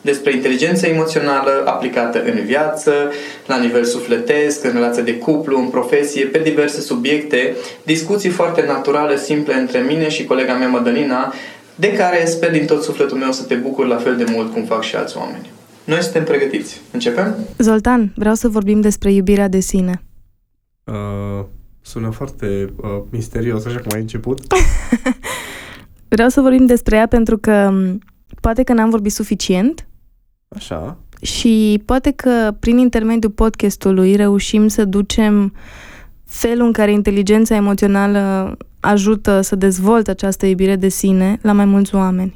despre inteligența emoțională aplicată în viață, la nivel sufletesc, în relație de cuplu, în profesie, pe diverse subiecte, discuții foarte naturale, simple între mine și colega mea Madalina, de care sper din tot sufletul meu să te bucur la fel de mult cum fac și alți oameni. Noi suntem pregătiți. Începem? Zoltan, vreau să vorbim despre iubirea de sine. Uh, sună foarte uh, misterios, așa cum ai început. vreau să vorbim despre ea pentru că poate că n-am vorbit suficient Așa. Și poate că prin intermediul podcastului reușim să ducem felul în care inteligența emoțională ajută să dezvolte această iubire de sine la mai mulți oameni.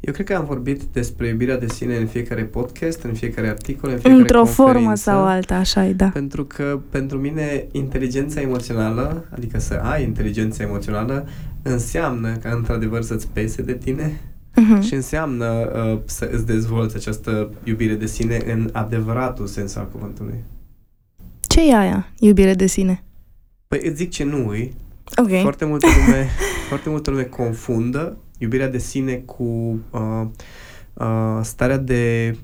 Eu cred că am vorbit despre iubirea de sine în fiecare podcast, în fiecare articol, în fiecare Într-o conferință, formă sau alta, așa e, da. Pentru că pentru mine inteligența emoțională, adică să ai inteligența emoțională, înseamnă ca într-adevăr să-ți pese de tine, uh-huh. și înseamnă uh, să îți dezvolți această iubire de sine în adevăratul sens al cuvântului. Ce e aia, iubire de sine? Păi îți zic ce nu e. Okay. Foarte multă lume, foarte multă lume confundă iubirea de sine cu uh, uh, starea de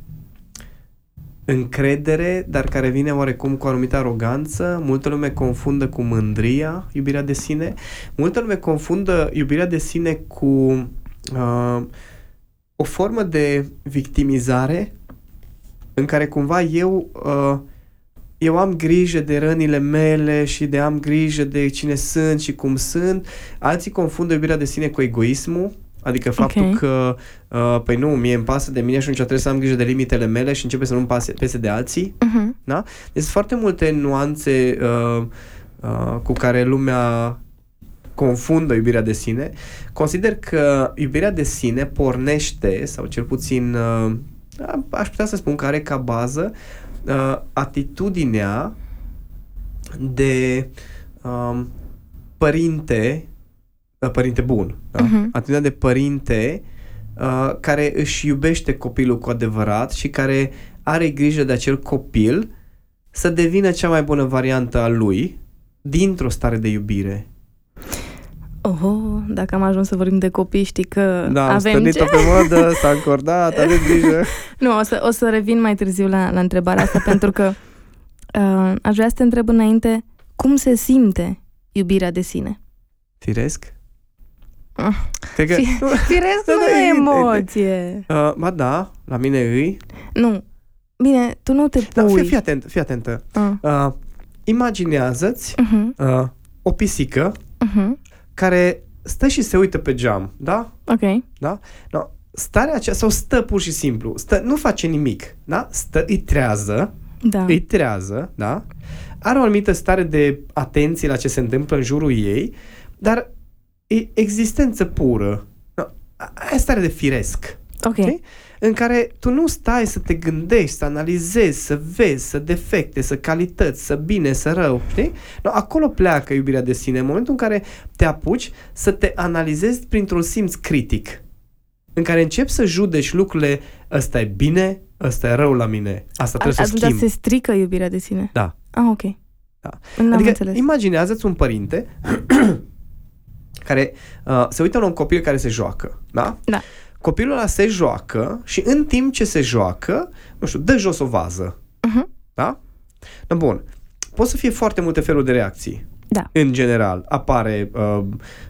încredere, dar care vine oarecum cu o anumită aroganță. Multă lume confundă cu mândria iubirea de sine. Multă lume confundă iubirea de sine cu uh, o formă de victimizare în care cumva eu uh, eu am grijă de rănile mele și de am grijă de cine sunt și cum sunt. Alții confundă iubirea de sine cu egoismul, adică faptul okay. că, uh, păi nu, mie îmi pasă de mine și atunci trebuie să am grijă de limitele mele și începe să nu-mi pase, pese de alții. Uh-huh. Da? Deci sunt foarte multe nuanțe uh, uh, cu care lumea confundă iubirea de sine, consider că iubirea de sine pornește, sau cel puțin uh, aș putea să spun că are ca bază uh, atitudinea de um, părinte, uh, părinte bun, da? uh-huh. atitudinea de părinte uh, care își iubește copilul cu adevărat și care are grijă de acel copil să devină cea mai bună variantă a lui dintr-o stare de iubire. Oh, dacă am ajuns să vorbim de copii, știi că da, avem ce... pe modă, s-a încordat, aveți grijă. nu, o să, o să revin mai târziu la, la întrebarea asta, pentru că uh, aș vrea să te întreb înainte, cum se simte iubirea de sine? Firesc? Uh, că... Firesc nu e emoție. Uh, ba da, la mine îi. Nu, bine, tu nu te pui. Da, fii, fii, atent, fii atentă. Uh. Uh, imaginează-ți uh-huh. uh, o pisică uh-huh care stă și se uită pe geam, da? Ok. Da? No, starea aceea, sau stă pur și simplu, stă, nu face nimic, da? Stă, îi trează, da. îi trează, da? Are o anumită stare de atenție la ce se întâmplă în jurul ei, dar e existență pură. No, aia e stare de firesc. Ok. okay? În care tu nu stai să te gândești, să analizezi, să vezi, să defecte, să calități, să bine, să rău, știi? No, acolo pleacă iubirea de sine, în momentul în care te apuci să te analizezi printr-un simț critic, în care începi să judeci lucrurile, ăsta e bine, ăsta e rău la mine, asta trebuie A, să schimb. se strică iubirea de sine? Da. Ah, ok. Da. Adică înțeles. imaginează-ți un părinte care uh, se uită la un copil care se joacă, da? Da copilul ăla se joacă și în timp ce se joacă, nu știu, dă jos o vază. Uh-huh. Da? No, bun. Pot să fie foarte multe feluri de reacții. Da. În general, apare uh,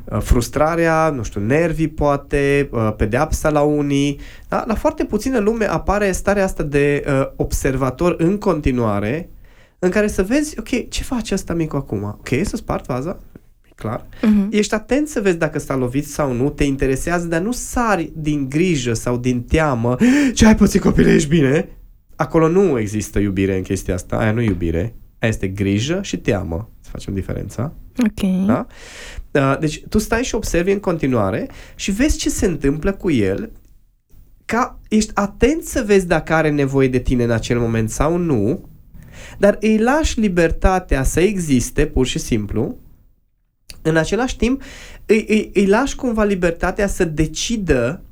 uh, frustrarea, nu știu, nervii poate, uh, pedeapsa la unii. Da? La foarte puțină lume apare starea asta de uh, observator în continuare, în care să vezi, ok, ce face asta micu acum? Ok, să spart vaza, e clar. Mhm. Ești atent să vezi dacă s-a lovit sau nu, te interesează, dar nu sari din grijă sau din teamă. Ce ai pățit copile, ești bine? Acolo nu există iubire în chestia asta, aia nu e iubire. Aia este grijă și teamă. Să facem diferența. Ok. Da? Uh, Deci tu stai și observi în continuare și vezi ce se întâmplă cu el ca ești atent să vezi dacă are nevoie de tine în acel moment sau nu, dar îi lași libertatea să existe, pur și simplu, în același timp îi, îi, îi lași cumva libertatea să decidă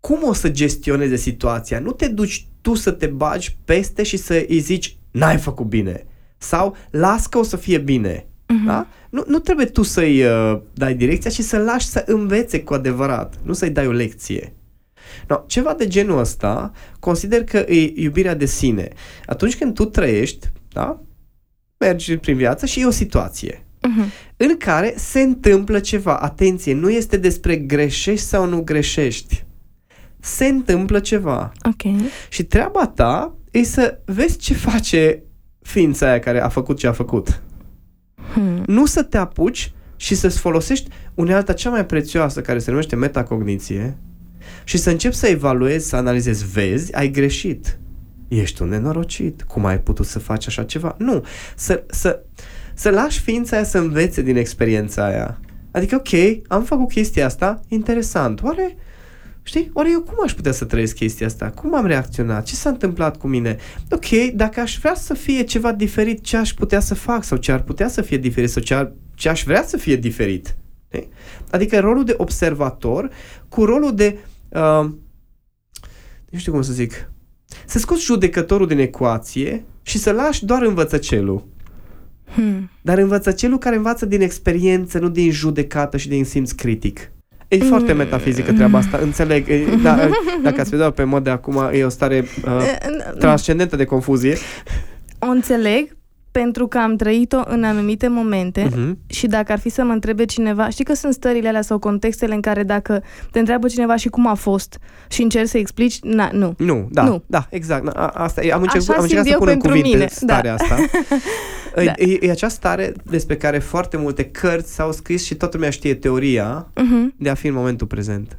cum o să gestioneze situația. Nu te duci tu să te bagi peste și să îi zici n-ai făcut bine sau las că o să fie bine. Mhm. Da? Nu, nu trebuie tu să-i uh, dai direcția, ci să lași să învețe cu adevărat, nu să-i dai o lecție. No, ceva de genul ăsta consider că e iubirea de sine. Atunci când tu trăiești, da? mergi prin viață și e o situație Mhm. în care se întâmplă ceva. Atenție, nu este despre greșești sau nu greșești. Se întâmplă ceva. Ok. Și treaba ta e să vezi ce face ființa aia care a făcut ce a făcut. Hmm. Nu să te apuci și să-ți folosești unealta cea mai prețioasă care se numește metacogniție și să începi să evaluezi, să analizezi, vezi, ai greșit. Ești un nenorocit. Cum ai putut să faci așa ceva? Nu. Să, să, să lași ființa aia să învețe din experiența aia. Adică, ok, am făcut chestia asta, interesant. Oare, știi, oare eu cum aș putea să trăiesc chestia asta? Cum am reacționat? Ce s-a întâmplat cu mine? Ok, dacă aș vrea să fie ceva diferit, ce aș putea să fac? Sau ce ar putea să fie diferit? Sau ce, ar, ce aș vrea să fie diferit? Știi? Adică rolul de observator cu rolul de... Uh, nu știu cum să zic. Să scoți judecătorul din ecuație și să lași doar învățăcelul. Hmm. Dar învățăcelul care învață din experiență, nu din judecată și din simț critic. E foarte metafizică treaba asta, înțeleg. E, da, dacă ați vedea pe mod de acum, e o stare uh, transcendentă de confuzie. O înțeleg pentru că am trăit-o în anumite momente Mhm. și dacă ar fi să mă întrebe cineva, știi că sunt stările alea sau contextele în care dacă te întreabă cineva și cum a fost și încerci să explici, na, nu. Nu, da, Nu. da, exact. A, asta e, am încercat, Așa am încercat simt să eu pun în pentru cuvinte mine, starea da. asta. Da. E, e, e acea stare despre care foarte multe cărți s-au scris și toată lumea știe teoria Mhm. de a fi în momentul prezent.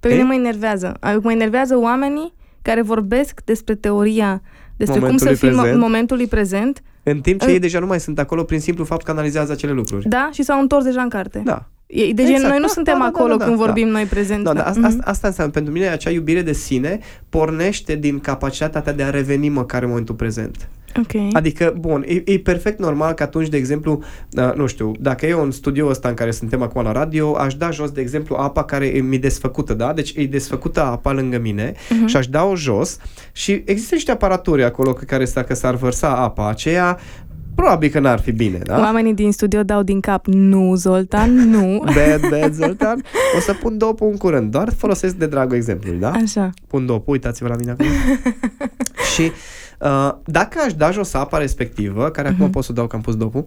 Pe mine E? mă enervează. Mă enervează oamenii care vorbesc despre teoria, despre cum să Momentului fii în mo- prezent. momentului prezent, În timp ce În- ei deja nu mai sunt acolo prin simplu fapt că analizează acele lucruri. da, și s-au întors deja în carte. Da. E, deci Exact, noi nu da, suntem da, da, acolo da, da, când da. vorbim noi prezent. Da, da, asta, Mhm. asta, asta înseamnă, pentru mine acea iubire de sine pornește din capacitatea ta de a reveni măcar în momentul prezent. Ok. Adică, bun, e, e perfect normal că atunci, de exemplu, uh, nu știu, dacă e un studio ăsta în care suntem acum la radio, aș da jos, de exemplu, apa care e mi desfăcută, da? Deci e desfăcută apa lângă mine Mhm. și aș da-o jos și există niște aparaturi acolo cu care dacă s-ar vărsa apa aceea, probabil că n-ar fi bine, da? Oamenii din studio dau din cap, nu, Zoltan, nu. Bad, bad, Zoltan. O să pun dopul în curând, doar folosesc de dragul exemplului, da? Așa. pun dopul, uitați-vă la mine acum. și uh, dacă aș da jos apa respectivă, care acum Mhm. pot să dau că am pus dopul,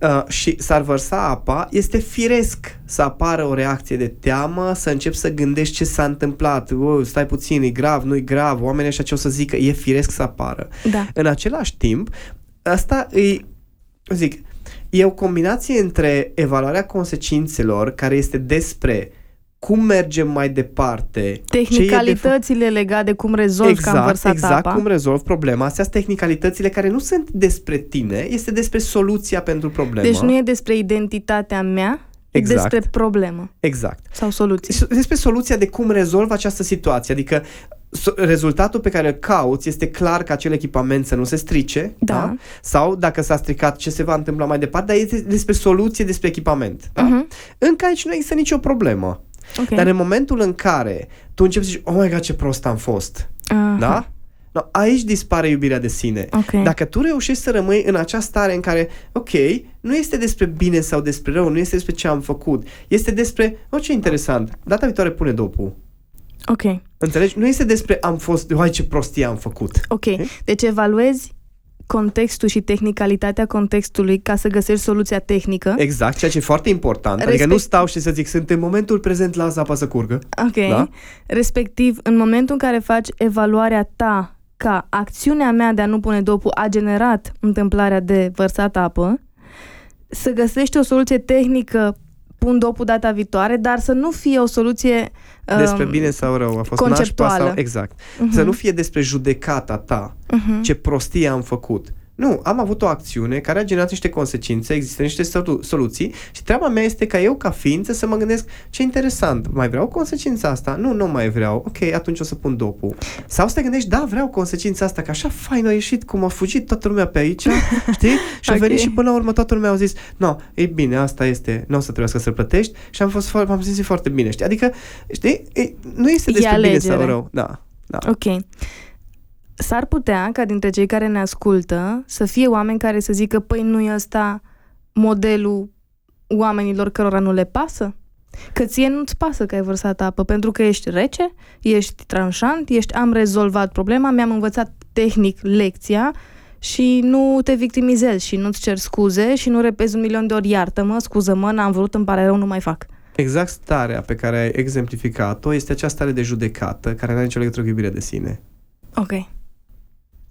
uh, și s-ar vărsa apa, este firesc să apară o reacție de teamă, să începi să gândești ce s-a întâmplat, uh, stai puțin, e grav, nu e grav, oamenii ăștia ce o să zică, e firesc să apară. Da. În același timp, asta e, zic, e o combinație între evaluarea consecințelor, care este despre cum mergem mai departe, ce e de făcut- Tehnicalitățile legate de cum rezolvi că am vărsat exact apa. cum rezolv problema. Astea sunt tehnicalitățile care nu sunt despre tine, este despre soluția pentru problemă. Deci nu e despre identitatea mea, Exact. e despre problemă Exact. sau soluție. S- Despre soluția de cum rezolv această situație. Adică so- rezultatul pe care îl cauți este clar că acel echipament să nu se strice, Da. Sau dacă s-a stricat, ce se va întâmpla mai departe, dar este despre soluție, despre echipament. Da? Mhm. Încă aici nu există nicio problemă. Ok. Dar în momentul în care tu începi să zici, oh my god, ce prost am fost, Aha. da? No, aici dispare iubirea de sine. Ok. Dacă tu reușești să rămâi în acea stare în care, ok, nu este despre bine sau despre rău, nu este despre ce am făcut, este despre, oh, ce interesant, data viitoare pune dopul. Ok. Înțelegi? Nu este despre am fost, hai ce prostie am făcut. Ok. Deci evaluezi contextul și tehnicalitatea contextului ca să găsești soluția tehnică. Exact, ceea ce e foarte important. Adică Respect- nu stau și să zic, sunt în momentul prezent, las apa să curgă. Ok. Da? Respectiv, în momentul în care faci evaluarea ta ca acțiunea mea de a nu pune dopul a generat întâmplarea de vărsat apă, să găsești o soluție tehnică pun dopul data viitoare, dar să nu fie o soluție despre bine sau rău, a fost conceptuală. nașpa sau... Exact. Uh-huh. Să nu fie despre judecata ta, uh-huh. ce prostie am făcut. Nu, am avut o acțiune care a generat niște consecințe, există niște solu- soluții și treaba mea este ca eu, ca ființă, să mă gândesc ce interesant, mai vreau consecința asta? Nu, nu mai vreau. Ok, atunci o să pun dopul. Sau să te gândești, da, vreau consecința asta, că așa fain a ieșit, cum a fugit toată lumea pe aici, știi? Și a okay. venit și până la urmă toată lumea a zis, nu, no, e bine, asta este, nu o să trebuiască să plătești și am fost am simțit foarte bine, știi? Adică, știi, e, nu este despre bine sau rău. Da, da. Ok. S-ar putea ca dintre cei care ne ascultă să fie oameni care să zică, păi nu e ăsta modelul oamenilor cărora nu le pasă? Că ție nu-ți pasă că ai vărsat apă, pentru că ești rece, ești tranșant, ești am rezolvat problema, mi-am învățat tehnic lecția și nu te victimizezi și nu-ți cer scuze și nu repezi un milion de ori iartă-mă, scuză-mă, n-am vrut, îmi pare rău, nu mai fac. Exact starea pe care ai exemplificat-o este această stare de judecată care nu are nicio legătură cu iubirea de sine. Ok.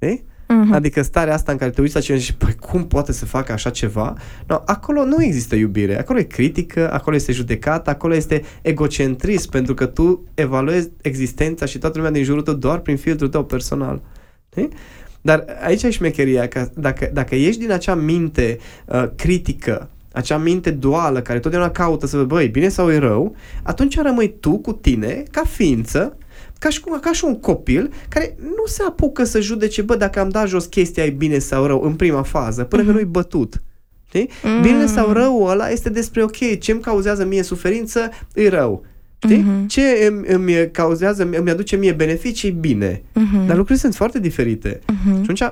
Știi? Uh-huh. Adică starea asta în care te uiți la cineva și păi cum poate să facă așa ceva? No, acolo nu există iubire, acolo e critică, acolo este judecată, acolo este egocentrism, pentru că tu evaluezi existența și toată lumea din jurul tău doar prin filtrul tău personal. Știi? Dar aici e șmecheria, că dacă, dacă ești din acea minte uh, critică, acea minte duală care totdeauna caută să vă băi, bine sau e rău, atunci rămâi tu cu tine, ca ființă, ca și, cum, ca și un copil care nu se apucă să judece, bă, dacă am dat jos chestia e bine sau rău în prima fază, până mm-hmm. că mhm. nu-i bătut. Știi? Mm. Bine sau rău ăla este despre, ok, ce îmi cauzează mie suferință, e rău. Știi? Mm-hmm. Ce îmi, îmi cauzează, îmi aduce mie beneficii, bine. Mm-hmm. Dar lucrurile sunt foarte diferite. Mm-hmm. Și atunci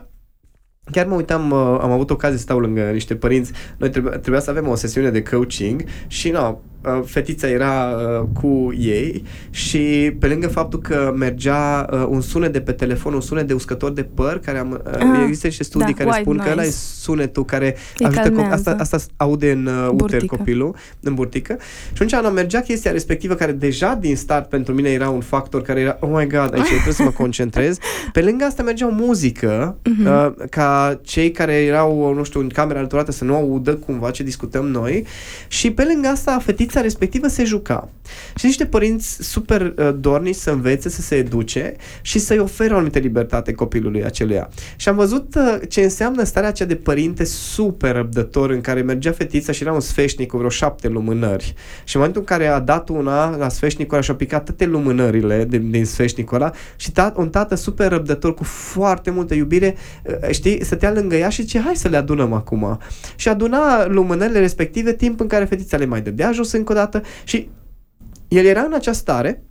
Chiar mă uitam, uh, am avut ocazie să stau lângă niște părinți, noi trebuia, trebuia să avem o sesiune de coaching și no, Uh, fetița era uh, cu ei și pe lângă faptul că mergea uh, un sunet de pe telefon, un sunet de uscător de păr, care am, uh, ah, există niște studii da, care spun noise. că ăla e sunetul care Îi ajută co- asta, asta aude în uh, uter copilul, în burtică. Și atunci mergea chestia respectivă care deja din start pentru mine era un factor care era, oh my god, aici trebuie să mă concentrez. Pe lângă asta mergea o muzică uh-huh. uh, ca cei care erau, nu știu, în camera alăturată să nu audă cumva ce discutăm noi și pe lângă asta fetița fetița respectivă se juca. Și niște părinți super uh, dornici să învețe, să se educe și să-i ofere o anumită libertate copilului aceluia. Și am văzut uh, ce înseamnă starea aceea de părinte super răbdător în care mergea fetița și era un sfeșnic cu vreo șapte lumânări. Și în momentul în care a dat una la sfeșnicul ăla și a picat toate lumânările din, din sfeșnicul ăla și tat, un tată super răbdător cu foarte multă iubire, uh, știi, stătea lângă ea și ce hai să le adunăm acum. Și aduna lumânările respective timp în care fetița le mai dădea jos încă o dată și el era în această stare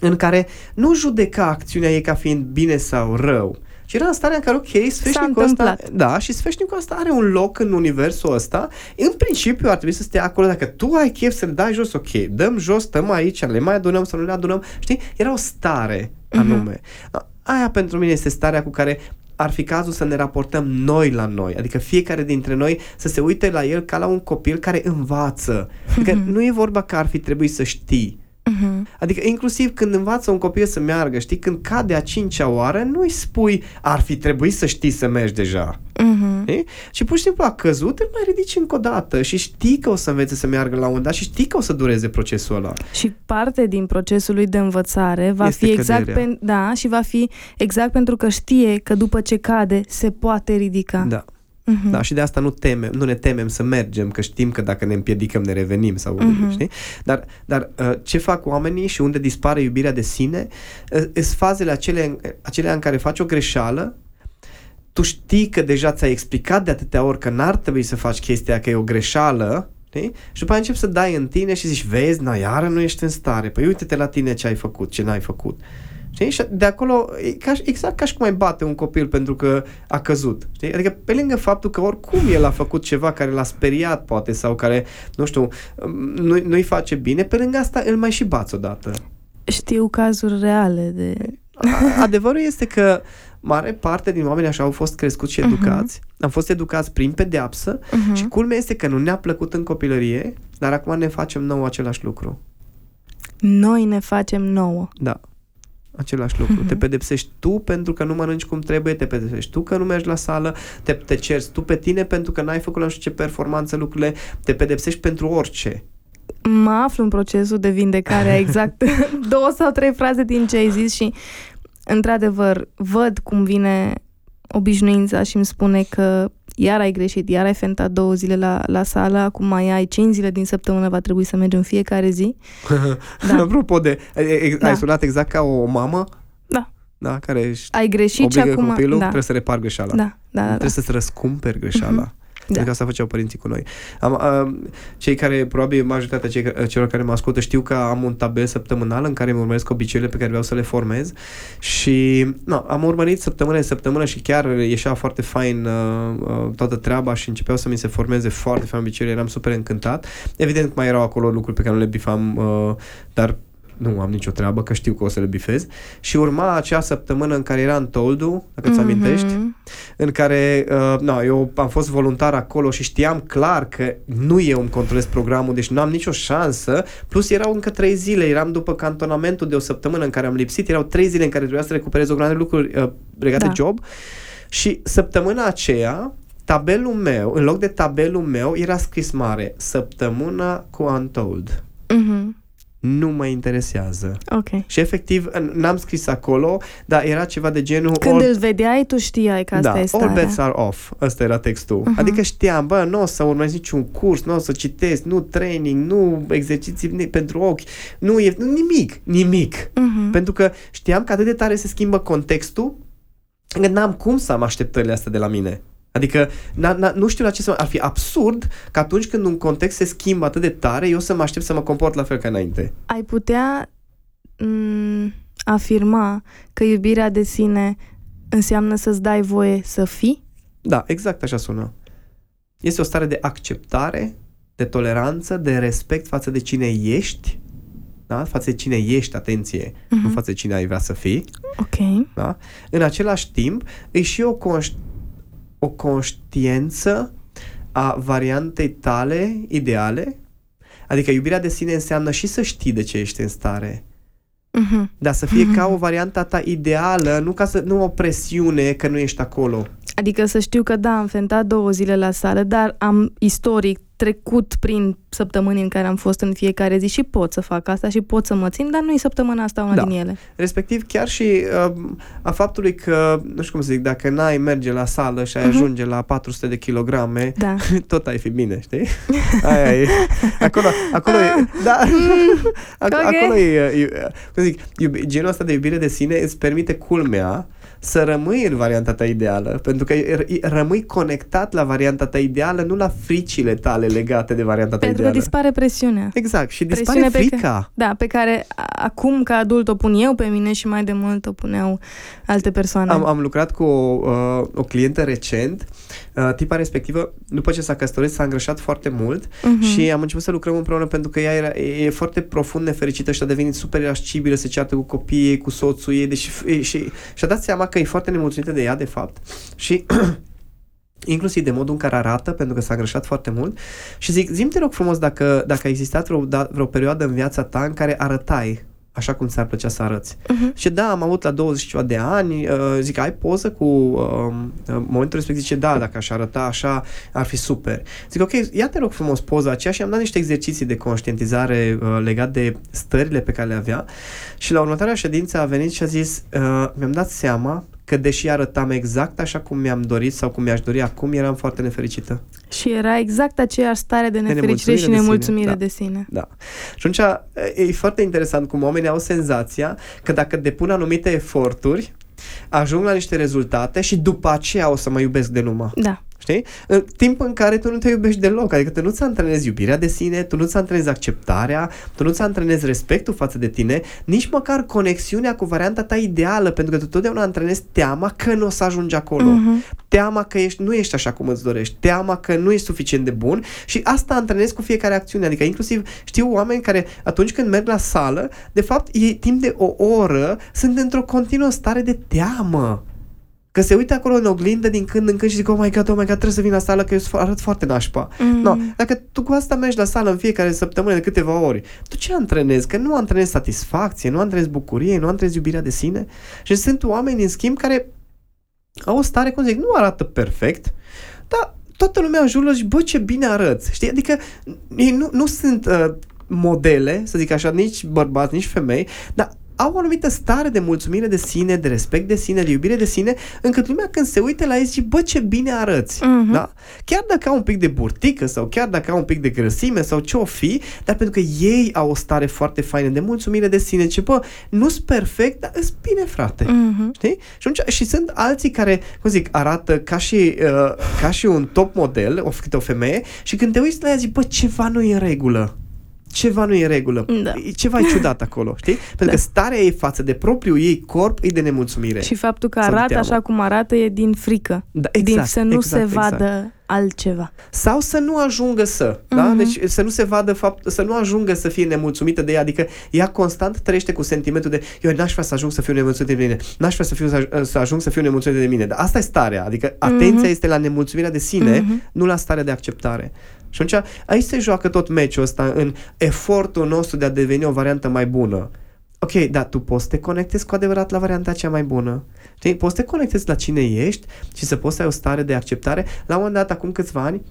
în care nu judeca acțiunea ei ca fiind bine sau rău, și era în starea în care, ok, sfeșnicul ăsta, da, și sfeșnicul ăsta are un loc în universul ăsta, în principiu ar trebui să stea acolo, dacă tu ai chef să-l dai jos, ok, dăm jos, stăm aici, le mai adunăm sau nu le adunăm, știi? Era o stare mhm. anume. Uh-huh. Aia pentru mine este starea cu care ar fi cazul să ne raportăm noi la noi, adică fiecare dintre noi să se uite la el ca la un copil care învață. Adică mm-hmm. nu e vorba că ar fi trebuit să știi. Mm-hmm. Adică inclusiv când învață un copil să meargă, știi, când cade a cincea oară, nu îi spui ar fi trebuit să știi să mergi deja. Mm-hmm. Și pur și simplu a căzut, îl mai ridici încă o dată și știi că o să învețe să meargă la un dat și știi că o să dureze procesul ăla. Și parte din procesul lui de învățare va este fi exact pe, da, și va fi exact pentru că știe că după ce cade se poate ridica. Da. Uh-huh. Da, și de asta nu temem, nu ne temem să mergem, că știm că dacă ne împiedicăm ne revenim sau uh-huh. știi? Dar, dar uh, ce fac oamenii și unde dispare iubirea de sine, uh, sunt fazele acelea, acelea în care faci o greșeală, tu știi că deja ți-ai explicat de atâtea ori că n-ar trebui să faci chestia, că e o greșeală, știi? Și după aceea începi să dai în tine și zici, vezi, na, iară nu ești în stare, păi uite-te la tine ce ai făcut, ce n-ai făcut. Știi? Și de acolo, e ca, exact ca și cum ai bate un copil pentru că a căzut. Știi? Adică pe lângă faptul că oricum el a făcut ceva care l-a speriat poate sau care, nu știu, nu, nu-i face bine, pe lângă asta îl mai și bați odată. Știu cazuri reale de... Adevărul este că mare parte din oameni așa au fost crescuți și mhm. educați. Uh-huh. Am fost educați prin pedeapsă uh-huh. și culmea este că nu ne-a plăcut în copilărie, dar acum ne facem nou același lucru. Noi ne facem nouă. Da. Același lucru. Mhm. Te pedepsești tu pentru că nu mănânci cum trebuie, te pedepsești tu că nu mergi la sală, te, te cerți tu pe tine pentru că n-ai făcut la nu știu ce performanță lucrurile, te pedepsești pentru orice. Mă aflu în procesul de vindecare, a exact două sau trei fraze din ce ai zis și, într-adevăr, văd cum vine obișnuința și îmi spune că iar ai greșit, iar ai fentat două zile la, la sală, acum mai ai cinci zile din săptămână, va trebui să mergi în fiecare zi. Da. Da. Apropo de... e- e- Da. Ai sunat exact ca o mamă? Da. Da, care își Ai greșit și obligă acum... copilul, da, trebuie să repar greșeala. da, da, da, da. Trebuie să-ți răscumperi greșeala. Mhm. Pentru Da. că asta făceau părinții cu noi. Am, uh, cei care, probabil majoritatea cei, celor care mă ascultă știu că am un tabel săptămânal în care îmi urmăresc obiceiurile pe care vreau să le formez și no, am urmărit săptămână în săptămână și chiar ieșea foarte fain uh, uh, toată treaba și începeau să mi se formeze foarte fain obiceiurile, eram super încântat. Evident mai erau acolo lucruri pe care nu le bifam, uh, dar nu am nicio treabă, că știu că o să le bifez. Și urma acea săptămână în care era în Toldu, dacă ți amintești, Mhm. în care, uh, na, eu am fost voluntar acolo și știam clar că nu eu îmi controlez programul, deci nu am nicio șansă, plus erau încă trei zile, eram după cantonamentul de o săptămână în care am lipsit, erau trei zile în care trebuia să recuperez o grămadă de lucruri uh, legate Da. de job și săptămâna aceea, tabelul meu, în loc de tabelul meu, era scris mare, săptămâna cu Untold. Mhm. Nu mă interesează. Ok. Și efectiv, n-am scris acolo, dar era ceva de genul... Când all- îl vedeai, tu știai că asta da, e all starea. bets are off. Ăsta era textul. Mhm. Adică știam, bă, nu o să urmez niciun curs, nu o să citesc, nu training, nu exerciții ni- pentru ochi, nu e nu, nimic, nimic. Mhm. Pentru că știam că atât de tare se schimbă contextul, încât n-am cum să am așteptările astea de la mine. Adică n- n- nu știu la ce să mă... Ar fi absurd că atunci când un context se schimbă atât de tare, eu să mă aștept să mă comport la fel ca înainte. Ai putea m- afirma că iubirea de sine înseamnă să-ți dai voie să fii? Da, exact așa sună. Este o stare de acceptare, de toleranță, de respect față de cine ești, da? față de cine ești, atenție, nu Mhm. față de cine ai vrea să fii. Ok. Da? În același timp, e și o, conș- o conștiență a variantei tale ideale, adică iubirea de sine înseamnă și să știi de ce ești în stare, Mhm. dar să fie ca o variantă a ta ideală, nu ca să nu o presiune că nu ești acolo. Adică să știu că da, am fentat două zile la sală, dar am istoric trecut prin săptămâni în care am fost în fiecare zi și pot să fac asta și pot să mă țin, dar nu e săptămâna asta una Da. din ele. Respectiv chiar și uh, a faptului că, nu știu cum să zic, dacă n-ai merge la sală și ai Mhm. ajunge la 400 de kilograme, Da. tot ai fi bine, știi? Aia e. Acolo, acolo e, da, Ac- ok. acolo e, e, cum zic, iubi, genul ăsta de iubire de sine îți permite culmea să rămâi în varianta ta ideală, pentru că e- e- rămâi conectat la varianta ta ideală, nu la fricile tale legate de varianta ta Pentru că ideală. dispare presiunea. Exact, și dispare Presiune pe frica. Da, pe care a- acum ca adult o pun eu pe mine și mai de mult o puneau alte persoane. Am, am lucrat cu o, uh, o clientă recent. Uh, tipa respectivă, după ce s-a căsătorit, s-a îngrășat foarte mult Mhm. și am început să lucrăm împreună pentru că ea era, e, e foarte profund nefericită și a devenit super irascibilă, se ceartă cu copiii, ei, cu soțul ei, deci e, și și-a dat seama că e foarte nemulțumită de ea, de fapt. Și inclusiv de modul în care arată, pentru că s-a îngrășat foarte mult. Și zic, zi te rog frumos dacă, dacă a existat vreo, da, vreo perioadă în viața ta în care arătai așa cum ți-ar plăcea să arăți. Mhm. Și da, am avut la 20 și ceva de ani, uh, zic, ai poză cu uh, momentul respectiv? Zice, da, dacă aș arăta așa, ar fi super. Zic, ok, ia te rog frumos poza aceea și am dat niște exerciții de conștientizare uh, legat de stările pe care le avea și la următoarea ședință a venit și a zis, uh, mi-am dat seama că deși arătam exact așa cum mi-am dorit sau cum mi-aș dori acum, eram foarte nefericită. Și era exact aceeași stare de nefericire nemulțumire și de sine, nemulțumire da. de sine. Da. Și atunci e foarte interesant cum oamenii au senzația că dacă depun anumite eforturi, ajung la niște rezultate și după aceea o să mă iubesc de numai. Da. Știi? În timp în care tu nu te iubești deloc, adică tu nu-ți antrenezi iubirea de sine, tu nu-ți antrenezi acceptarea, tu nu-ți antrenezi respectul față de tine, nici măcar conexiunea cu varianta ta ideală, pentru că tu totdeauna antrenezi teama că nu o să ajungi acolo Mhm. teama că ești, nu ești așa cum îți dorești, teama că nu ești suficient de bun și asta antrenezi cu fiecare acțiune. Adică inclusiv știu oameni care atunci când merg la sală, de fapt ei timp de o oră sunt într-o continuă stare de teamă. Că se uită acolo în oglindă din când în când și zic, oh my god, oh my god, trebuie să vin la sală că eu arăt foarte nașpa. Mm. No, dacă tu cu asta mergi la sală în fiecare săptămână de câteva ori, tu ce antrenezi? Că nu antrenezi satisfacție, nu antrenezi bucurie, nu antrenezi iubirea de sine. Și sunt oameni, în schimb, care au o stare, cum zic, nu arată perfect, dar toată lumea în jurul zice, bă, ce bine arăți. Știi? Adică ei nu, nu sunt uh, modele, să zic așa, nici bărbați, nici femei, dar au o anumită stare de mulțumire de sine, de respect de sine, de iubire de sine, încât lumea când se uită la ei zice, bă, ce bine arăți. Uh-huh. Da? Chiar dacă au un pic de burtică sau chiar dacă au un pic de grăsime sau ce o fi, dar pentru că ei au o stare foarte faină de mulțumire de sine, ce bă, nu sunt perfect, dar sunt bine, frate. Uh-huh. Știi? Și, atunci, și sunt alții care, cum zic, arată ca și, uh, ca și un top model, o, câte o femeie, și când te uiți la ea zici, bă, ceva nu e în regulă ceva nu e în regulă. Da. Ceva e ciudat acolo, știi? Pentru da. că starea ei față de propriul ei corp e de nemulțumire. Și faptul că arată așa cum arată e din frică. Da, exact, din să nu exact, se vadă exact. altceva. Sau să nu ajungă să, uh-huh. da? Mhm. Deci să nu se vadă fapt, să nu ajungă să fie nemulțumită de ea, adică ea constant trăiește cu sentimentul de eu n-aș vrea să ajung să fiu nemulțumită de mine, n-aș vrea să, fiu, să ajung să fiu nemulțumită de mine. Dar asta e starea, adică atenția uh-huh. este la nemulțumirea de sine, uh-huh. nu la starea de acceptare. Și atunci aici se joacă tot meciul ăsta în efortul nostru de a deveni o variantă mai bună. Ok, dar tu poți să te conectezi cu adevărat la varianta cea mai bună. Știi? Poți să te conectezi la cine ești și să poți să ai o stare de acceptare. La un moment dat, acum câțiva ani,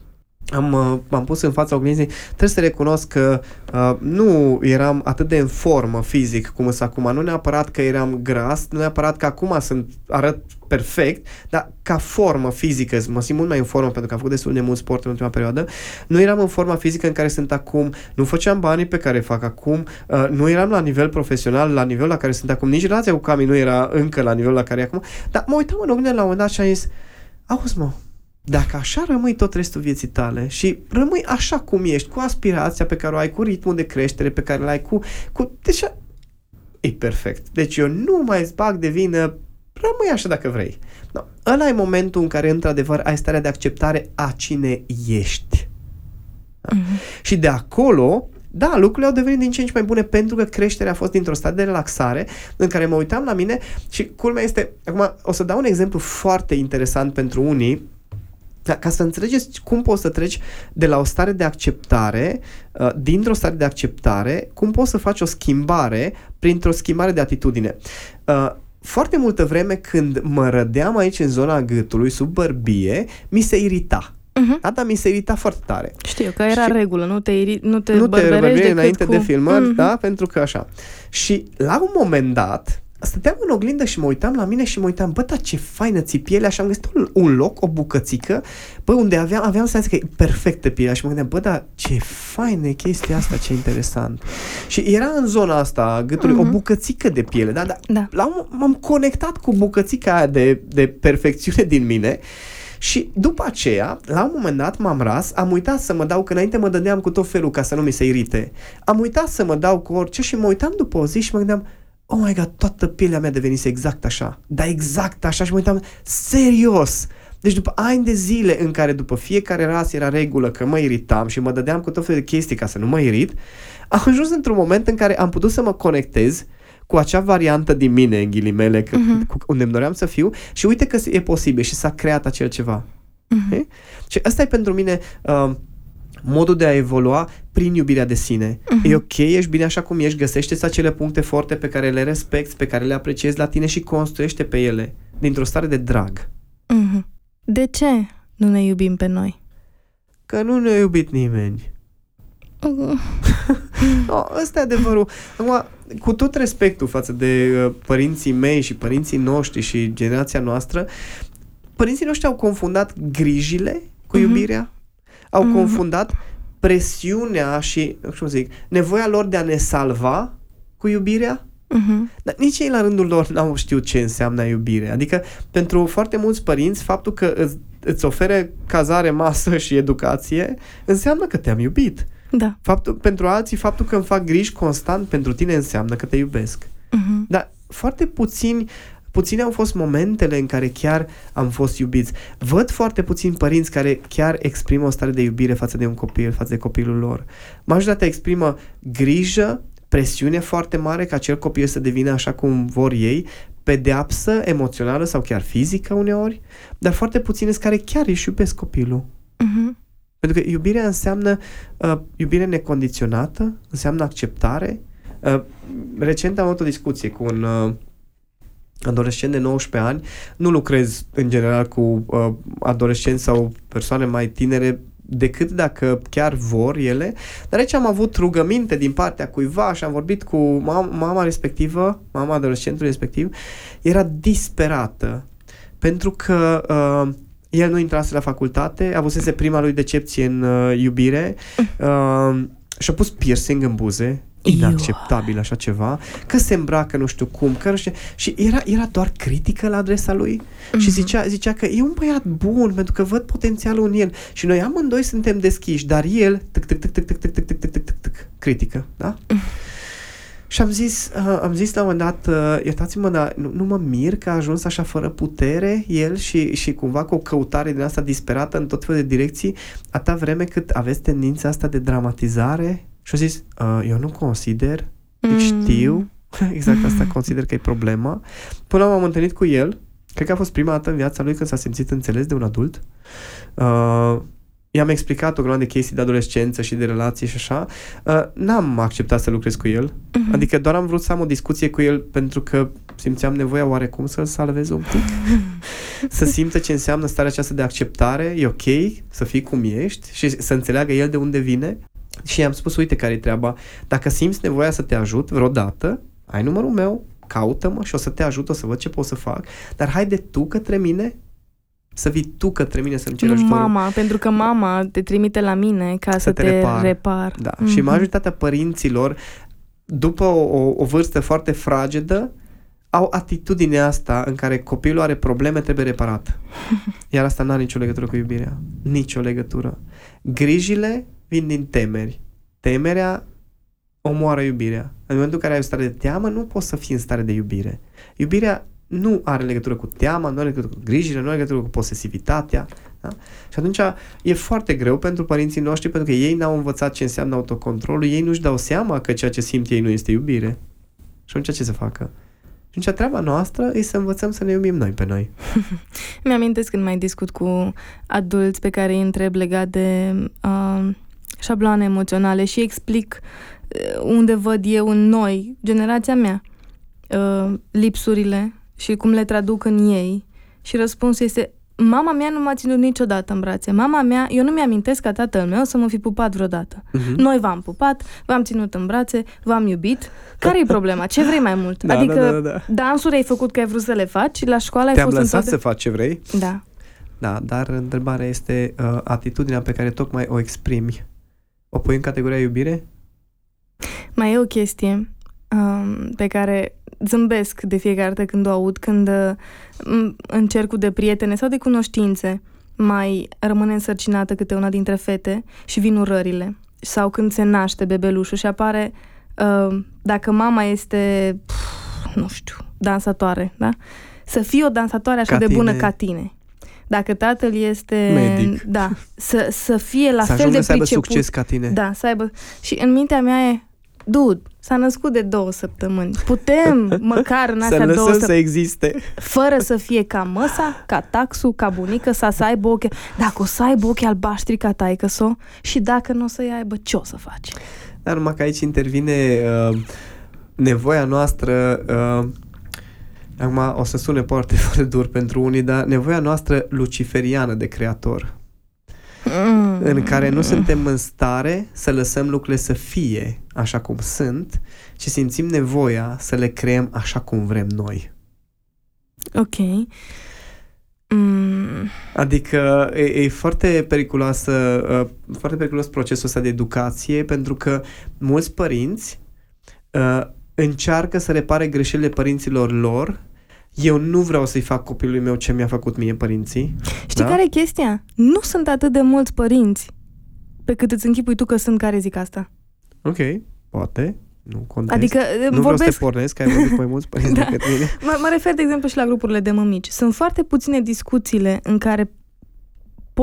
am, uh, m-am pus în fața oglinzii, trebuie să recunosc că uh, nu eram atât de în formă fizic cum sunt acum, nu neapărat că eram gras, nu neapărat că acum sunt, arăt perfect, dar ca formă fizică, mă simt mult mai în formă pentru că am făcut destul de mult sport în ultima perioadă, nu eram în forma fizică în care sunt acum, nu făceam banii pe care fac acum, uh, nu eram la nivel profesional, la nivel la care sunt acum, nici relația cu Cami nu era încă la nivelul la care e acum, dar mă uitam în oglindă la un moment dat și am zis, auzi mă, dacă așa rămâi tot restul vieții tale și rămâi așa cum ești, cu aspirația pe care o ai, cu ritmul de creștere pe care l ai, cu... cu deci, e perfect. Deci eu nu mai îți bag de vină, rămâi așa dacă vrei. No. Ăla e momentul în care, într-adevăr, ai starea de acceptare a cine ești. Mm-hmm. Și de acolo, da, lucrurile au devenit din ce în ce mai bune pentru că creșterea a fost dintr-o stare de relaxare în care mă uitam la mine și culmea este, acum o să dau un exemplu foarte interesant pentru unii ca, ca să înțelegeți cum poți să treci de la o stare de acceptare, uh, dintr-o stare de acceptare, cum poți să faci o schimbare printr-o schimbare de atitudine. Uh, foarte multă vreme când mă rădeam aici în zona gâtului, sub bărbie, mi se irita. Uh-huh. Da, dar mi se irita foarte tare. Știu că era și regulă, nu te, iri, nu te nu te înainte cu... de filmări, uh-huh. da, pentru că așa. Și la un moment dat, stăteam în oglindă și mă uitam la mine și mă uitam, bă, dar ce faină ți pielea și am găsit un, un loc, o bucățică, bă, unde aveam, aveam senzația că e perfectă pielea și mă gândeam, bă, dar ce faină e chestia asta, ce interesant. Și era în zona asta gâtului uh-huh. o mhm. bucățică de piele, da, da, da. La, m-am conectat cu bucățica aia de, de perfecțiune din mine și după aceea, la un moment dat m-am ras, am uitat să mă dau, că înainte mă dădeam cu tot felul ca să nu mi se irite. Am uitat să mă dau cu orice și mă uitam după o zi și mă gândeam, oh my god, toată pielea mea devenise exact așa. Da, exact așa și mă uitam, serios! Deci după ani de zile în care după fiecare ras era regulă că mă iritam și mă dădeam cu tot felul de chestii ca să nu mă irit, am ajuns într-un moment în care am putut să mă conectez cu acea variantă din mine, în ghilimele, că, uh-huh. cu, unde îmi doream să fiu și uite că e posibil și s-a creat acel ceva. Uh-huh. Și asta e pentru mine uh, modul de a evolua prin iubirea de sine. Uh-huh. E ok, ești bine așa cum ești, găsește acele puncte forte pe care le respecti, pe care le apreciezi la tine și construiește pe ele dintr-o stare de drag. Uh-huh. De ce nu ne iubim pe noi? Că nu ne-a iubit nimeni. Uh-huh. no, ăsta e adevărul. Acum, cu tot respectul față de uh, părinții mei și părinții noștri și generația noastră, părinții noștri au confundat grijile cu uh-huh. iubirea au mm-hmm. confundat presiunea și, cum zic, nevoia lor de a ne salva cu iubirea. Mm-hmm. Dar nici ei la rândul lor n-au știut ce înseamnă iubire. Adică pentru foarte mulți părinți, faptul că îți, îți ofere cazare, masă și educație înseamnă că te-am iubit. Da. Faptul, pentru alții, faptul că îmi fac griji constant pentru tine înseamnă că te iubesc. Mm-hmm. Dar foarte puțini puține au fost momentele în care chiar am fost iubiți. Văd foarte puțini părinți care chiar exprimă o stare de iubire față de un copil, față de copilul lor. Majoritatea exprimă grijă, presiune foarte mare ca acel copil să devină așa cum vor ei, pedeapsă emoțională sau chiar fizică uneori, dar foarte puține sunt care chiar își iubesc copilul. Mhm. Pentru că iubirea înseamnă uh, iubire necondiționată, înseamnă acceptare. Uh, recent am avut o discuție cu un uh, adolescent de 19 ani. Nu lucrez în general cu uh, adolescenți sau persoane mai tinere decât dacă chiar vor ele. Dar aici am avut rugăminte din partea cuiva și am vorbit cu mama, mama respectivă, mama adolescentului respectiv, era disperată pentru că uh, el nu intrase la facultate, avusese prima lui decepție în uh, iubire uh, și-a pus piercing în buze, inacceptabil așa ceva, că se îmbracă nu știu cum, că nu știu, și era, era doar critică la adresa lui și zicea, zicea că e un băiat bun pentru că văd potențialul în el și noi amândoi suntem deschiși, dar el tic, tic, tic, tic, tic, tic, tic, tic, tic, tic, tic, tic, critică, da? Și am zis, uh, am zis la un moment dat, uh, iertați-mă, dar nu, nu mă mir că a ajuns așa fără putere el și, și cumva cu o căutare din asta disperată în tot felul de direcții, atâta vreme cât aveți tendința asta de dramatizare și a zis, uh, eu nu consider, mm. Mm. știu, exact asta consider că e problema. Până m-am întâlnit cu el, cred că a fost prima dată în viața lui când s-a simțit înțeles de un adult. Uh, i-am explicat o grămadă de chestii de adolescență și de relații și așa. Uh, n-am acceptat să lucrez cu el. Mhm. Adică doar am vrut să am o discuție cu el pentru că simțeam nevoia oarecum să-l salvez un pic. să simtă ce înseamnă starea aceasta de acceptare, e ok să fii cum ești și să înțeleagă el de unde vine. Și i-am spus, uite care e treaba, dacă simți nevoia să te ajut vreodată, ai numărul meu, caută-mă și o să te ajut, o să văd ce pot să fac, dar haide tu către mine, să vii tu către mine să-mi ceri Nu ajutorul. mama, pentru că mama te trimite la mine ca să, te te, repar. repar. Da. Mhm. Și majoritatea părinților, după o, o, o vârstă foarte fragedă, au atitudinea asta în care copilul are probleme, trebuie reparat. Iar asta nu are nicio legătură cu iubirea. Nicio legătură. Grijile vin din temeri. Temerea omoară iubirea. În momentul în care ai o stare de teamă, nu poți să fii în stare de iubire. Iubirea nu are legătură cu teama, nu are legătură cu grijile, nu are legătură cu posesivitatea. Da? Și atunci e foarte greu pentru părinții noștri pentru că ei n-au învățat ce înseamnă autocontrolul, ei nu-și dau seama că ceea ce simt ei nu este iubire. Și atunci ce să facă? Și atunci treaba noastră e să învățăm să ne iubim noi pe noi. Mi-amintesc când mai discut cu adulți pe care îi întreb legat de uh, șabloane emoționale și explic uh, unde văd eu în noi, generația mea, uh, lipsurile și cum le traduc în ei. Și răspunsul este, mama mea nu m-a ținut niciodată în brațe. Mama mea, eu nu mi-amintesc ca tatăl meu să mă fi pupat vreodată. Mhm. Noi v-am pupat, v-am ținut în brațe, v-am iubit. Care e problema? Ce vrei mai mult? Da, adică da, da, da. dansuri ai făcut că ai vrut să le faci, la școală ai Te-am fost lăsat întotde- să faci ce vrei, Da. da, dar întrebarea este uh, atitudinea pe care tocmai o exprimi. O pui în categoria iubire? Mai e o chestie um, pe care zâmbesc de fiecare dată când o aud, când uh, m- în cercul de prietene sau de cunoștințe mai rămâne însărcinată câte una dintre fete și vin urările. Sau când se naște bebelușul și apare, uh, dacă mama este, pf, nu știu, dansatoare, da? Să fie o dansatoare așa Ca de bună tine. ca tine. Dacă tatăl este... Medic. Da, să, să fie la să fel ajungă de să aibă priceput. succes ca tine. Da, să aibă. Și în mintea mea e, dude, s-a născut de două săptămâni. Putem, măcar în Să astea două lăsăm să săptămâni, existe. fără să fie ca măsa, ca taxul, ca bunică, să, să aibă ochi. Dacă o să aibă ochi albaștri ca taică so și dacă nu o să-i aibă, ce o să faci? Dar numai că aici intervine uh, nevoia noastră, uh, acum o să sune foarte, foarte dur pentru unii, dar nevoia noastră luciferiană de creator, Mm. în care nu suntem în stare să lăsăm lucrurile să fie așa cum sunt, ci simțim nevoia să le creăm așa cum vrem noi. Ok. Mm. Adică e, e foarte periculoasă, uh, foarte periculos procesul ăsta de educație pentru că mulți părinți uh, încearcă să repare greșelile părinților lor. Eu nu vreau să-i fac copilului meu ce mi-a făcut mie părinții. Știi Da? care e chestia? Nu sunt atât de mulți părinți pe cât îți închipui tu că sunt care zic asta. Ok, poate, nu contest. Adică nu vreau să vorbesc te pornesc, că ai vorbit cu mai mulți părinți Da. decât mine. Mă, mă refer, de exemplu, și la grupurile de mămici. Sunt foarte puține discuțiile în care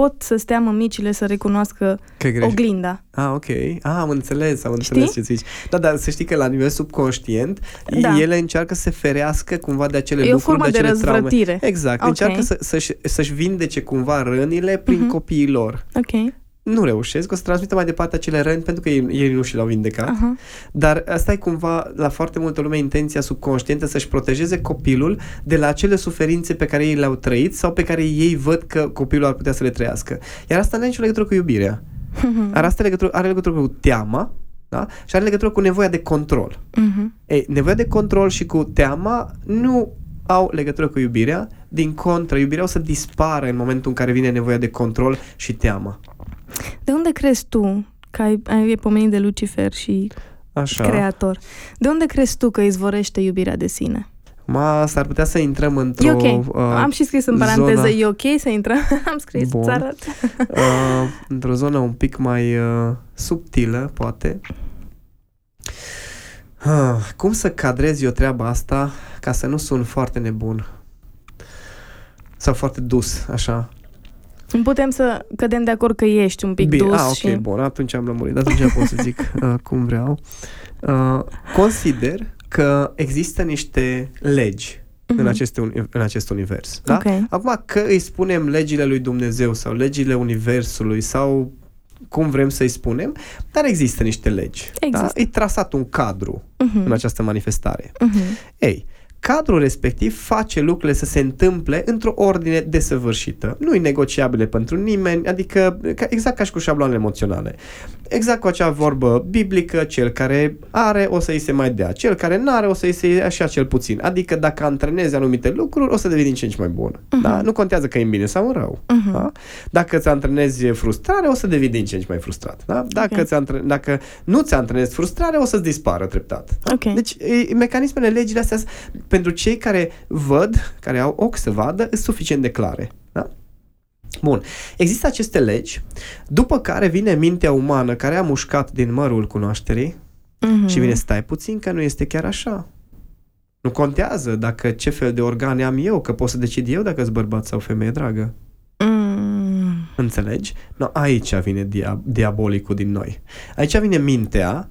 pot să stea mămicile să recunoască Că e greș. oglinda. Ah, ok. Ah, am înțeles, am înțeles Știi? ce zici. Da, dar să știi că la nivel subconștient, Da. ele încearcă să se ferească cumva de acele E o lucruri, formă de acele traume. răzvrătire. Exact. Ok. Încearcă să, să-și, să-și vindece cumva rănile prin Mhm. copiii lor. Ok. Nu reușesc, o să transmită mai departe acele răni pentru că ei, ei nu și l-au vindecat. Aha. Dar asta e cumva la foarte multă lume intenția subconștientă să-și protejeze copilul de la acele suferințe pe care ei le-au trăit sau pe care ei văd că copilul ar putea să le trăiască. Iar asta nu are nicio legătură cu iubirea. Are, asta legătură, are legătură cu teama da? și are legătură cu nevoia de control. Mhm. Ei, nevoia de control și cu teama nu au legătură cu iubirea, din contră, iubirea o să dispară în momentul în care vine nevoia de control și teama. De unde crezi tu că ai, ai pomenit de Lucifer și Așa. creator? De unde crezi tu că izvorește iubirea de sine? Ma, s-ar putea să intrăm într-o... E ok. Am și scris în paranteză, zona- e ok să intrăm? Am scris, Bun. îți arăt. uh, într-o zonă un pic mai uh, subtilă, poate. Uh, cum să cadrez eu treaba asta ca să nu sun foarte nebun? Sau foarte dus, așa. Nu putem să cădem de acord că ești un pic Bine, dus ah, ok, și... bun, atunci am lămurit, atunci pot să zic uh, cum vreau. Uh, consider că există niște legi în, Mhm. aceste, uni- în acest univers. Da? Ok. Acum că îi spunem legile lui Dumnezeu sau legile universului sau cum vrem să-i spunem, dar există niște legi. Există. Da? E trasat un cadru Mhm. în această manifestare. Mhm. Ei, cadrul respectiv face lucrurile să se întâmple într-o ordine desăvârșită. Nu e negociabile pentru nimeni, adică ca- exact ca și cu șabloanele emoționale. Exact cu acea vorbă biblică, cel care are o să-i se mai dea, cel care nu are o să-i se ia așa cel puțin. Adică dacă antrenezi anumite lucruri, o să devii din ce în ce mai bun. Da? Nu contează că e în bine sau în rău. Mhm. Da? Dacă îți antrenezi frustrare, o să devii din ce în ce mai frustrat. Da? Dacă, Ok. ți antre- dacă nu ți antrenezi frustrare, o să-ți dispară treptat. Da? Ok. Deci e, mecanismele, legile astea, s- pentru cei care văd, care au ochi să vadă, sunt suficient de clare. Da? Bun. Există aceste legi, după care vine mintea umană care a mușcat din mărul cunoașterii Mhm. și vine, stai puțin că nu este chiar așa. Nu contează dacă ce fel de organe am eu, că pot să decid eu dacă sunt bărbat sau femeie dragă. Mm. Înțelegi? No, aici vine dia- diabolicul din noi. Aici vine mintea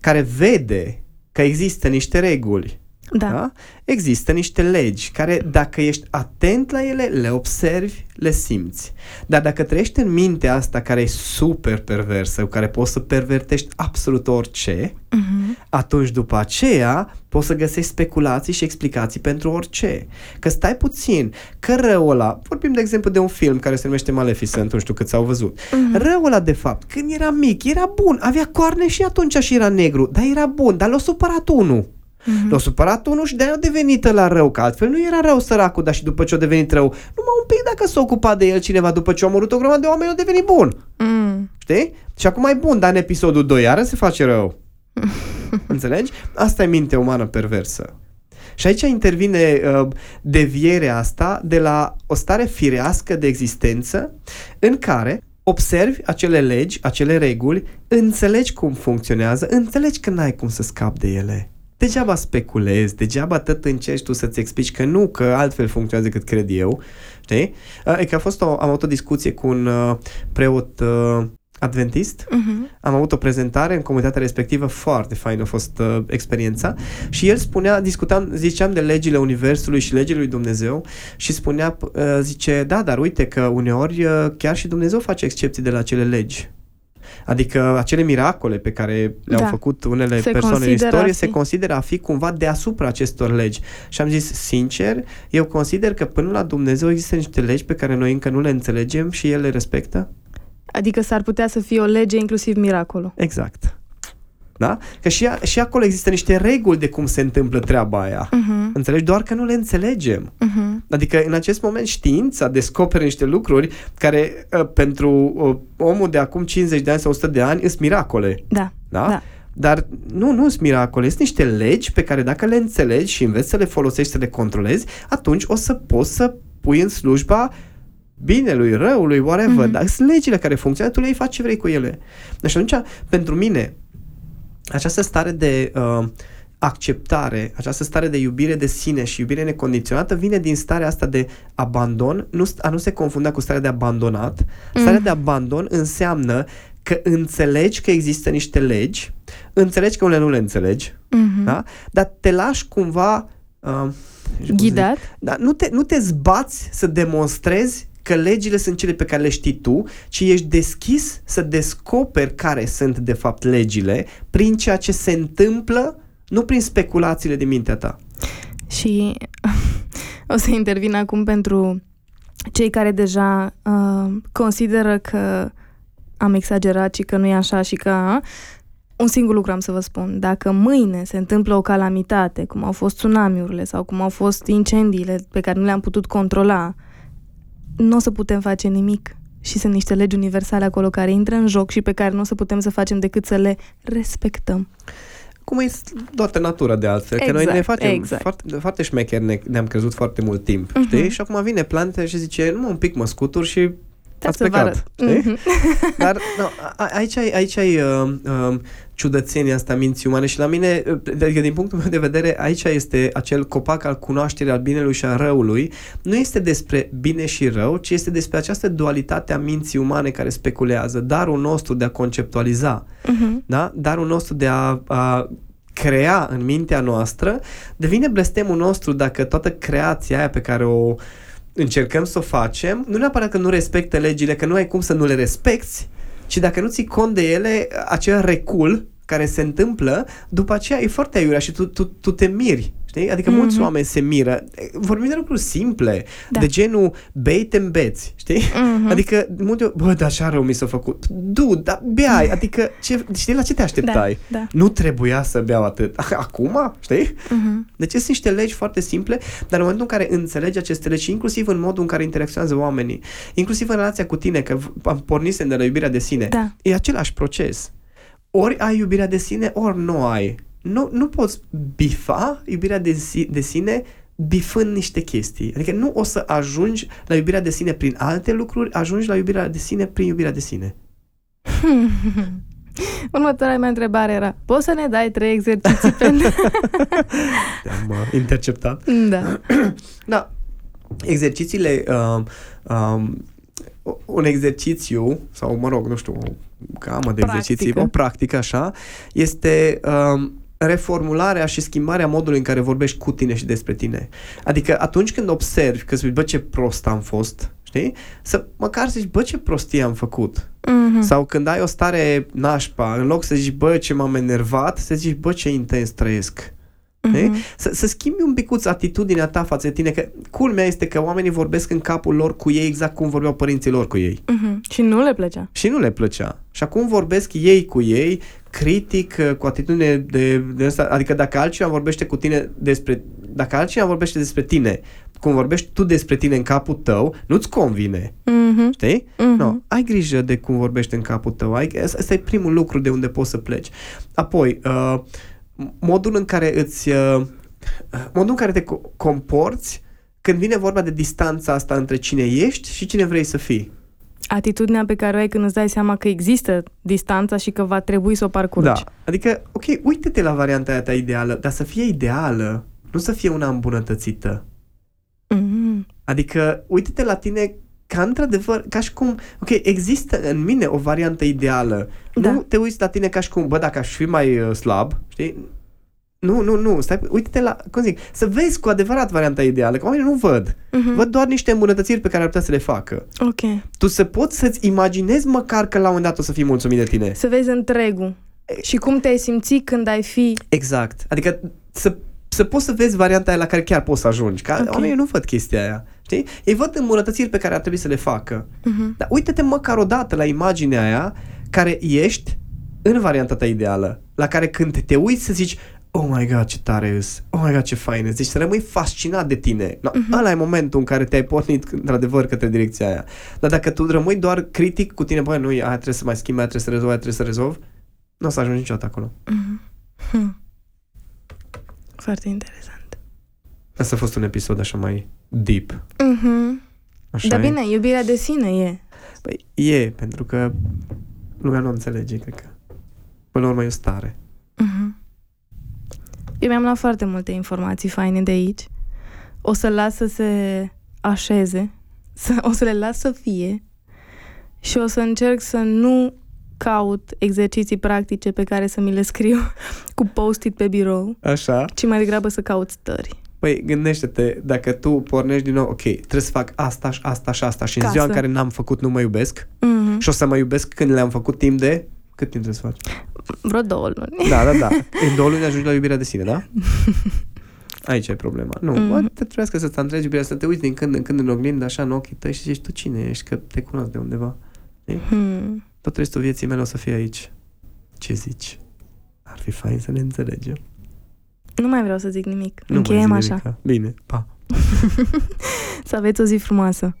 care vede că există niște reguli. Da. Da? Există niște legi care, dacă ești atent la ele, le observi, le simți. Dar dacă trăiești în mintea asta care e super perversă, cu care poți să pervertești absolut orice, Mhm. atunci după aceea poți să găsești speculații și explicații pentru orice. Că stai puțin, că răul ăla, vorbim de exemplu de un film care se numește Maleficent, nu știu cât s-au văzut. Mhm. Răul ăla de fapt, când era mic, era bun, avea coarne și atunci și era negru, dar era bun, dar l-a supărat unul. Mhm. L-a supărat unul și de-aia a devenit la rău, că altfel nu era rău săracul, dar și după ce a devenit rău, numai un pic dacă s-a ocupat de el cineva după ce a omorât o grămadă de oameni, a devenit bun. Mm. Știi? Și acum e bun, dar în episodul 2 iară se face rău. Înțelegi? Asta e mintea umană perversă. Și aici intervine uh, devierea asta de la o stare firească de existență în care observi acele legi, acele reguli, înțelegi cum funcționează, înțelegi că n-ai cum să scapi de ele. Degeaba speculezi, degeaba tot încerci tu să-ți explici că nu, că altfel funcționează decât cred eu. Știi? Uh, E că a fost o, am avut o discuție cu un uh, preot uh, adventist Mhm. am avut o prezentare în comunitatea respectivă, foarte fain a fost uh, experiența și el spunea, discutam, ziceam de legile Universului și legile lui Dumnezeu și spunea, p- uh, zice, da, dar uite că uneori uh, chiar și Dumnezeu face excepții de la acele legi. Adică acele miracole pe care le-au Da. făcut unele Se persoane în consideră istorie a se fi. consideră a fi cumva deasupra acestor legi. Și am zis, sincer, eu consider că până la Dumnezeu există niște legi pe care noi încă nu le înțelegem și El le respectă. Adică s-ar putea să fie o lege inclusiv miracolul. Exact. Da? Că și, a, și acolo există niște reguli de cum se întâmplă treaba aia. Mhm. Înțelegi? Doar că nu le înțelegem. Mhm. Adică în acest moment știința descoperă niște lucruri care uh, pentru uh, omul de acum 50 de ani sau 100 de ani sunt miracole. Da. Da? Da. Dar nu, nu sunt miracole, sunt niște legi pe care dacă le înțelegi și înveți să le folosești, să le controlezi, atunci o să poți să pui în slujba binelui, răului, whatever. Mhm. Dar sunt legile care funcționează, tu le faci ce vrei cu ele. Deci atunci, pentru mine, această stare de uh, acceptare, această stare de iubire de sine și iubire necondiționată vine din starea asta de abandon, nu, a nu se confunda cu starea de abandonat. Starea Mm. de abandon înseamnă că înțelegi că există niște legi, înțelegi că unele nu le înțelegi, Mhm. da? dar te lași cumva uh, nu știu cum să zic, Ghidat? da, nu, te, nu te zbați să demonstrezi că legile sunt cele pe care le știi tu, ci ești deschis să descoperi care sunt de fapt legile prin ceea ce se întâmplă, nu prin speculațiile din mintea ta. Și o să intervin acum pentru cei care deja uh, consideră că am exagerat și că nu e așa și că... Un singur lucru am să vă spun. Dacă mâine se întâmplă o calamitate, cum au fost tsunamiurile sau cum au fost incendiile pe care nu le-am putut controla, nu o să putem face nimic. Și sunt niște legi universale acolo care intră în joc și pe care nu o să putem să facem decât să le respectăm. Cum e toată natura de altfel, că noi ne Exact, facem exact. foarte, foarte șmecheri, ne, ne-am crezut foarte mult timp, Mhm. știi? Și acum vine plante și zice, nu un pic mă scutur și Da, ați să vă plecat, arăt. știi? Mhm. Dar no, a- aici ai, aici ai uh, uh, ciudățenia asta minții umane și la mine, uh, adică din punctul meu de vedere, aici este acel copac al cunoașterii al binelui și al răului. Nu este despre bine și rău, ci este despre această dualitate a minții umane care speculează. Darul nostru de a conceptualiza, Mhm. da? darul nostru de a, a crea în mintea noastră, devine blestemul nostru dacă toată creația aia pe care o încercăm să o facem, nu neapărat că nu respectă legile, că nu ai cum să nu le respecti, ci dacă nu ții cont de ele, acel recul care se întâmplă, după aceea e foarte aiurea și tu, tu, tu te miri. Știi? Adică mm-hmm. mulți Mhm. oameni se miră. Vorbim de lucruri simple, Da. de genul bei te îmbeți, știi? Mhm. Adică, de multe ori, bă, dar așa rău mi s-a făcut. Du, dar beai, adică, ce, știi la ce te așteptai? Da, da. Nu trebuia să beau atât. Acum, știi? Mhm. Deci sunt niște legi foarte simple, dar în momentul în care înțelegi aceste legi, și inclusiv în modul în care interacționează oamenii, inclusiv în relația cu tine, că v- am pornisem de la iubirea de sine, Da. e același proces. Ori ai iubirea de sine, ori nu ai. Nu, nu poți bifa iubirea de, si, de sine bifând niște chestii. Adică nu o să ajungi la iubirea de sine prin alte lucruri, ajungi la iubirea de sine prin iubirea de sine. Următoarea mea întrebare era, poți să ne dai trei exerciții pentru... Te-am uh, interceptat. da. Da. Exercițiile, um, um, un exercițiu, sau mă rog, nu știu, o gamă de Practică. exerciții, o practică așa, este um, reformularea și schimbarea modului în care vorbești cu tine și despre tine. Adică atunci când observi că zici, bă, ce prost am fost, știi? Să măcar să zici, bă, ce prostie am făcut. Mhm. Sau când ai o stare nașpa, în loc să zici, bă, ce m-am enervat, să zici, bă, ce intens trăiesc. Mhm. Mm-hmm. Să, să schimbi un picuț atitudinea ta față de tine, că culmea este că oamenii vorbesc în capul lor cu ei exact cum vorbeau părinții lor cu ei. Mhm. Și nu le plăcea. Și nu le plăcea. Și acum vorbesc ei cu ei, critic, uh, cu atitudine de, de asta, adică dacă altcineva vorbește cu tine despre, dacă altcineva vorbește despre tine, cum vorbești tu despre tine în capul tău, nu-ți convine. Mhm. Știi? Mhm. No, ai grijă de cum vorbești în capul tău. Ai, asta e primul lucru de unde poți să pleci. Apoi, uh, modul în care îți... Uh, modul în care te co- comporți când vine vorba de distanța asta între cine ești și cine vrei să fii. Atitudinea pe care o ai când îți dai seama că există distanța și că va trebui să o parcurgi. Da. Adică, ok, uite-te la varianta aia ta ideală, dar să fie ideală, nu să fie una îmbunătățită. Mhm. Adică, uite-te la tine ca într-adevăr, ca și cum, ok, există în mine o variantă ideală. Da. Nu te uiți la tine ca și cum, bă, dacă aș fi mai uh, slab, știi? Nu, nu, nu, stai, uite-te la, cum zic, să vezi cu adevărat varianta ideală, că oamenii nu văd. Mhm. Văd doar niște îmbunătățiri pe care ar putea să le facă. Ok. Tu să poți să-ți imaginezi măcar că la un moment dat o să fii mulțumit de tine. Să vezi întregul. Și cum te-ai simți când ai fi... Exact. Adică să, să poți să vezi varianta aia la care chiar poți să ajungi. Că Ok. oamenii nu văd chestia aia. Știi? Ei văd îmbunătățiri pe care ar trebui să le facă. Mhm. Dar uite-te măcar o dată la imaginea aia care ești în varianta ta ideală, la care când te uiți să zici Oh my god, ce tare îs! Oh my god, ce fain îs! Deci să rămâi fascinat de tine. No, uh-huh. Ăla e momentul în care te-ai pornit într-adevăr către direcția aia. Dar dacă tu rămâi doar critic cu tine, băi, nu, aia trebuie să mai schimbi, aia trebuie să rezolv, aia trebuie să rezolv, nu o să ajungi niciodată acolo. Hm. Foarte interesant. Asta a fost un episod așa mai deep. Mhm. Așa Dar e? bine, iubirea de sine e. Păi, e, pentru că lumea nu înțelege, cred că. Până la urmă e o stare. Mhm. Eu mi-am luat foarte multe informații faine de aici. O să las să se așeze, să, o să le las să fie și o să încerc să nu caut exerciții practice pe care să mi le scriu cu post-it pe birou, Așa. ci mai degrabă să caut stări. Păi gândește-te, dacă tu pornești din nou, ok, trebuie să fac asta și asta și asta și în Ca ziua în să- care n-am făcut nu mă iubesc Mm-hmm. și o să mă iubesc când le-am făcut timp de... Cât timp trebuie să faci? Vreo două luni. Da, da, da. În două luni ajungi la iubirea de sine, da? Aici e problema. Nu, Mhm. mm. te trebuie să-ți întregi iubirea, să te uiți din când în când în oglindă, așa, în ochii tăi și zici, tu cine ești, că te cunosc de undeva. Hmm. Tot restul vieții mele o să fie aici. Ce zici? Ar fi fain să ne înțelegem. Nu mai vreau să zic nimic. Nu mai Încheiem zi așa. nimica. Bine, pa. Să aveți o zi frumoasă.